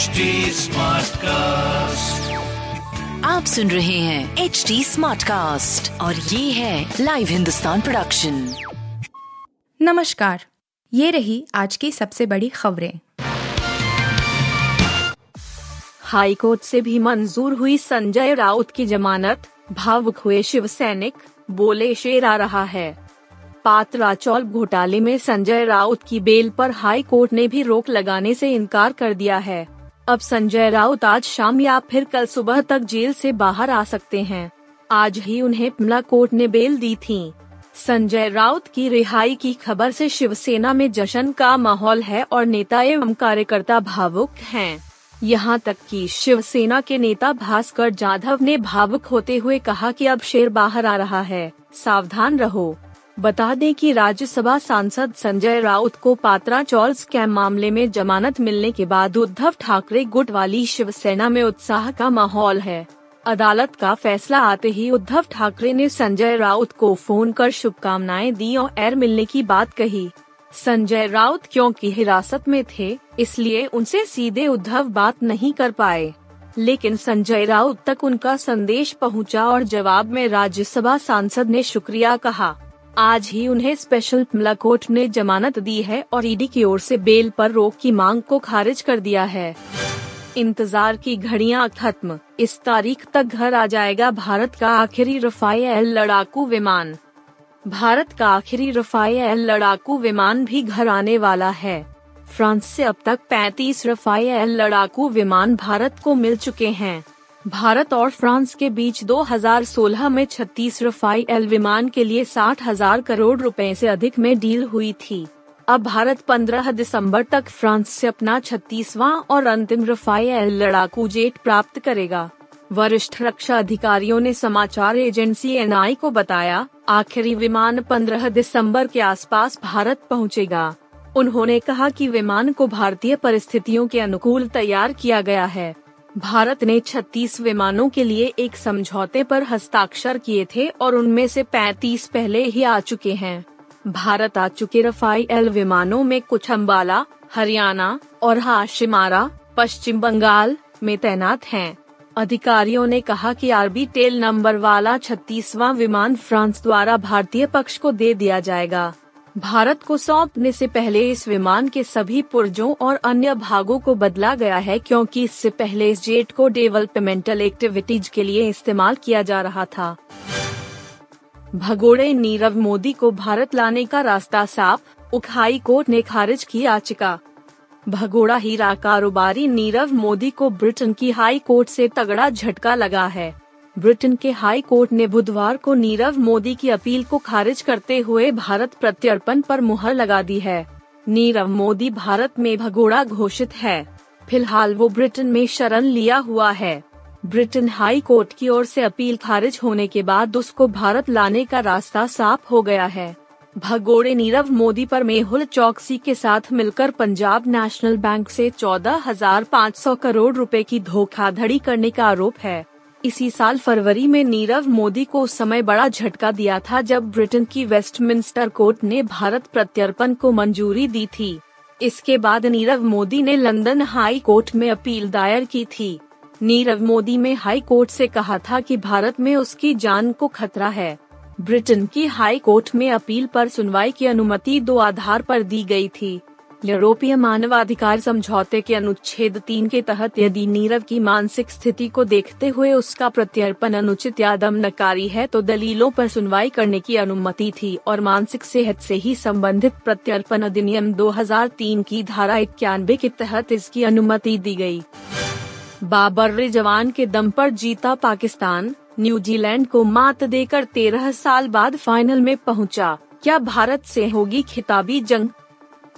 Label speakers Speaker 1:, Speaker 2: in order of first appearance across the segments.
Speaker 1: HD cast
Speaker 2: आप सुन रहे हैं एच डी स्मार्ट कास्ट और ये है लाइव हिंदुस्तान प्रोडक्शन
Speaker 3: नमस्कार ये रही आज की सबसे बड़ी खबरें।
Speaker 4: हाई कोर्ट से भी मंजूर हुई संजय राउत की जमानत भावुक हुए शिव सैनिक बोले शेर आ रहा है। पात्रा चौल घोटाले में संजय राउत की बेल पर हाई कोर्ट ने भी रोक लगाने से इनकार कर दिया है। अब संजय राउत आज शाम या फिर कल सुबह तक जेल से बाहर आ सकते हैं। आज ही उन्हें पिमला कोर्ट ने बेल दी थी। संजय राउत की रिहाई की खबर से शिवसेना में जश्न का माहौल है और नेता एवं कार्यकर्ता भावुक हैं। यहाँ तक कि शिवसेना के नेता भास्कर जाधव ने भावुक होते हुए कहा कि अब शेर बाहर आ रहा है। सावधान रहो। बता दें कि राज्यसभा सांसद संजय राउत को पात्रा चौल स्कैम मामले में जमानत मिलने के बाद उद्धव ठाकरे गुट वाली शिवसेना में उत्साह का माहौल है। अदालत का फैसला आते ही उद्धव ठाकरे ने संजय राउत को फ़ोन कर शुभकामनाएँ दी और एर मिलने की बात कही। संजय राउत क्योंकि हिरासत में थे, इसलिए उनसे सीधे उद्धव बात नहीं कर पाए। लेकिन संजय राउत तक उनका संदेश पहुँचा और जवाब में राज्यसभा सांसद ने शुक्रिया कहा। आज ही उन्हें स्पेशल पिमला कोर्ट ने जमानत दी है और ईडी की ओर से बेल पर रोक की मांग को खारिज कर दिया है। इंतज़ार की घड़ियाँ खत्म। इस तारीख तक घर आ जाएगा भारत का आखिरी रफायल लड़ाकू विमान। भारत का आखिरी रफायल लड़ाकू विमान भी घर आने वाला है। फ्रांस से अब तक 35 रफायल लड़ाकू विमान भारत को मिल चुके हैं। भारत और फ्रांस के बीच 2016 में 36 रफाइल विमान के लिए साठ हज़ार करोड़ रुपए से अधिक में डील हुई थी। अब भारत 15 दिसंबर तक फ्रांस से अपना छत्तीसवां और अंतिम रफाइल लड़ाकू जेट प्राप्त करेगा। वरिष्ठ रक्षा अधिकारियों ने समाचार एजेंसी एनआई को बताया, आखिरी विमान 15 दिसंबर के आसपास भारत पहुंचेगा। उन्होंने कहा कि विमान को भारतीय परिस्थितियों के अनुकूल तैयार किया गया है। भारत ने 36 विमानों के लिए एक समझौते पर हस्ताक्षर किए थे और उनमें से 35 पहले ही आ चुके हैं भारत आ चुके रफाइल विमानों में कुछ अम्बाला हरियाणा और हाशिमारा, पश्चिम बंगाल में तैनात हैं। अधिकारियों ने कहा कि आरबी टेल नंबर वाला छत्तीसवां विमान फ्रांस द्वारा भारतीय पक्ष को दे दिया जाएगा भारत को सौंपने से पहले इस विमान के सभी पुर्जों और अन्य भागों को बदला गया है क्योंकि इससे पहले इस जेट को डेवलपमेंटल एक्टिविटीज़ के लिए इस्तेमाल किया जा रहा था। भगोड़े नीरव मोदी को भारत लाने का रास्ता साफ़ उखाई कोर्ट ने खारिज की याचिका। भगोड़ा हीरा कारोबारी नीरव मोदी को ब्रिटेन की हाई कोर्ट से तगड़ा झटका लगा है। ब्रिटेन के हाई कोर्ट ने बुधवार को नीरव मोदी की अपील को खारिज करते हुए भारत प्रत्यर्पण पर मुहर लगा दी है। नीरव मोदी भारत में भगोड़ा घोषित है। फ़िलहाल वो ब्रिटेन में शरण लिया हुआ है। ब्रिटेन हाई कोर्ट की ओर से अपील खारिज होने के बाद उसको भारत लाने का रास्ता साफ़ हो गया है। भगोड़े नीरव मोदी पर मेहुल चौकसी के साथ मिलकर पंजाब नेशनल बैंक से चौदह हज़ार पाँच सौ करोड़ रुपए की धोखाधड़ी करने का आरोप है। इसी साल फरवरी में नीरव मोदी को उस समय बड़ा झटका दिया था जब ब्रिटेन की वेस्टमिंस्टर कोर्ट ने भारत प्रत्यर्पण को मंजूरी दी थी। इसके बाद नीरव मोदी ने लंदन हाई कोर्ट में अपील दायर की थी। नीरव मोदी में हाई कोर्ट से कहा था कि भारत में उसकी जान को खतरा है। ब्रिटेन की हाई कोर्ट में अपील पर सुनवाई की अनुमति दो आधार पर दी गई थी। यूरोपीय मानवाधिकार समझौते के अनुच्छेद तीन के तहत यदि नीरव की मानसिक स्थिति को देखते हुए उसका प्रत्यर्पण अनुचित या दमनकारी है तो दलीलों पर सुनवाई करने की अनुमति थी और मानसिक सेहत से ही संबंधित प्रत्यर्पण अधिनियम 2003 की धारा इक्यानवे के तहत इसकी अनुमति दी गई। बाबर जवान के दम पर जीता पाकिस्तान, न्यूजीलैंड को मात देकर तेरह साल बाद फाइनल में पहुँचा। क्या भारत से होगी खिताबी जंग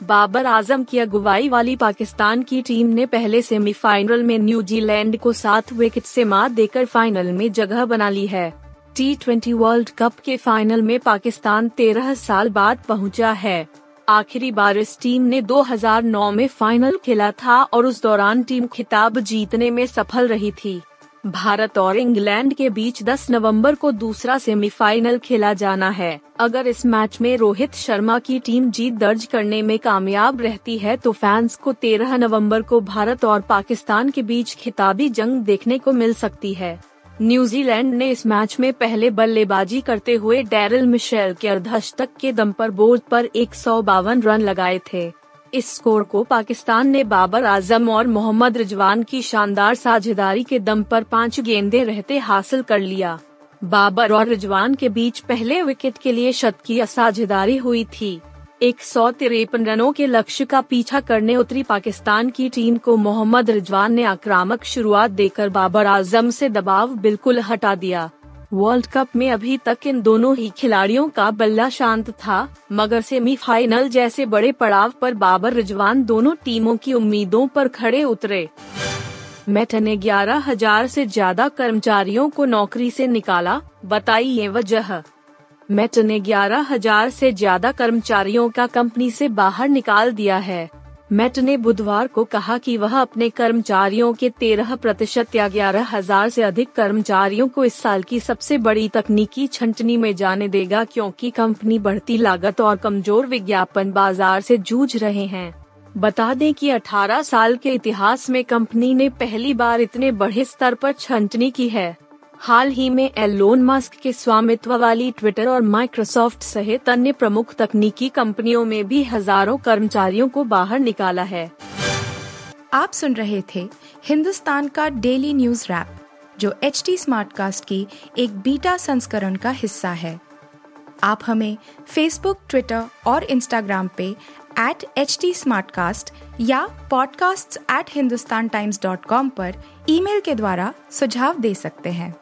Speaker 4: बाबर आज़म की अगुवाई वाली पाकिस्तान की टीम ने पहले सेमीफाइनल में न्यूजीलैंड को सात विकेट से मात देकर फाइनल में जगह बना ली है। टी ट्वेंटी वर्ल्ड कप के फाइनल में पाकिस्तान तेरह साल बाद पहुँचा है। आखिरी बार इस टीम ने 2009 में फाइनल खेला था और उस दौरान टीम खिताब जीतने में सफल रही थी। भारत और इंग्लैंड के बीच 10 नवंबर को दूसरा सेमीफाइनल खेला जाना है। अगर इस मैच में रोहित शर्मा की टीम जीत दर्ज करने में कामयाब रहती है तो फैंस को 13 नवंबर को भारत और पाकिस्तान के बीच खिताबी जंग देखने को मिल सकती है। न्यूजीलैंड ने इस मैच में पहले बल्लेबाजी करते हुए डैरिल मिशेल के अर्धशतक के दम पर बोर्ड पर एक सौ बावन रन लगाए थे। इस स्कोर को पाकिस्तान ने बाबर आज़म और मोहम्मद रिजवान की शानदार साझेदारी के दम पर पाँच गेंदे रहते हासिल कर लिया। बाबर और रिजवान के बीच पहले विकेट के लिए शत की साझेदारी हुई थी। एक सौ तिरपन रनों के लक्ष्य का पीछा करने उतरी पाकिस्तान की टीम को मोहम्मद रिजवान ने आक्रामक शुरुआत देकर बाबर आज़म से दबाव बिल्कुल हटा दिया। वर्ल्ड कप में अभी तक इन दोनों ही खिलाड़ियों का बल्ला शांत था, मगर सेमीफाइनल जैसे बड़े पड़ाव पर बाबर रिजवान दोनों टीमों की उम्मीदों पर खड़े उतरे। मेट ने ग्यारह हज़ार ऐसी ज़्यादा कर्मचारियों को नौकरी से निकाला, बताई ये वजह। मेट ने ग्यारह हज़ार ऐसी ज़्यादा कर्मचारियों का कंपनी से बाहर निकाल दिया है। मेट ने बुधवार को कहा कि वह अपने कर्मचारियों के तेरह प्रतिशत या ग्यारह हज़ार ऐसी अधिक कर्मचारियों को इस साल की सबसे बड़ी तकनीकी छंटनी में जाने देगा क्योंकि कंपनी बढ़ती लागत और कमज़ोर विज्ञापन बाज़ार से जूझ रहे हैं। बता दें कि 18 साल के इतिहास में कंपनी ने पहली बार इतने बड़े स्तर पर छंटनी की है। हाल ही में एलोन मस्क के स्वामित्व वाली ट्विटर और माइक्रोसॉफ्ट सहित अन्य प्रमुख तकनीकी कंपनियों में भी हज़ारों कर्मचारियों को बाहर निकाला है।
Speaker 3: आप सुन रहे थे हिंदुस्तान का डेली न्यूज़ रैप, जो एच टी स्मार्ट कास्ट की एक बीटा संस्करण का हिस्सा है। आप हमें फेसबुक ट्विटर और इंस्टाग्राम पे एट एच टी या podcasts@hindustantimes.com पर ईमेल के द्वारा सुझाव दे सकते हैं।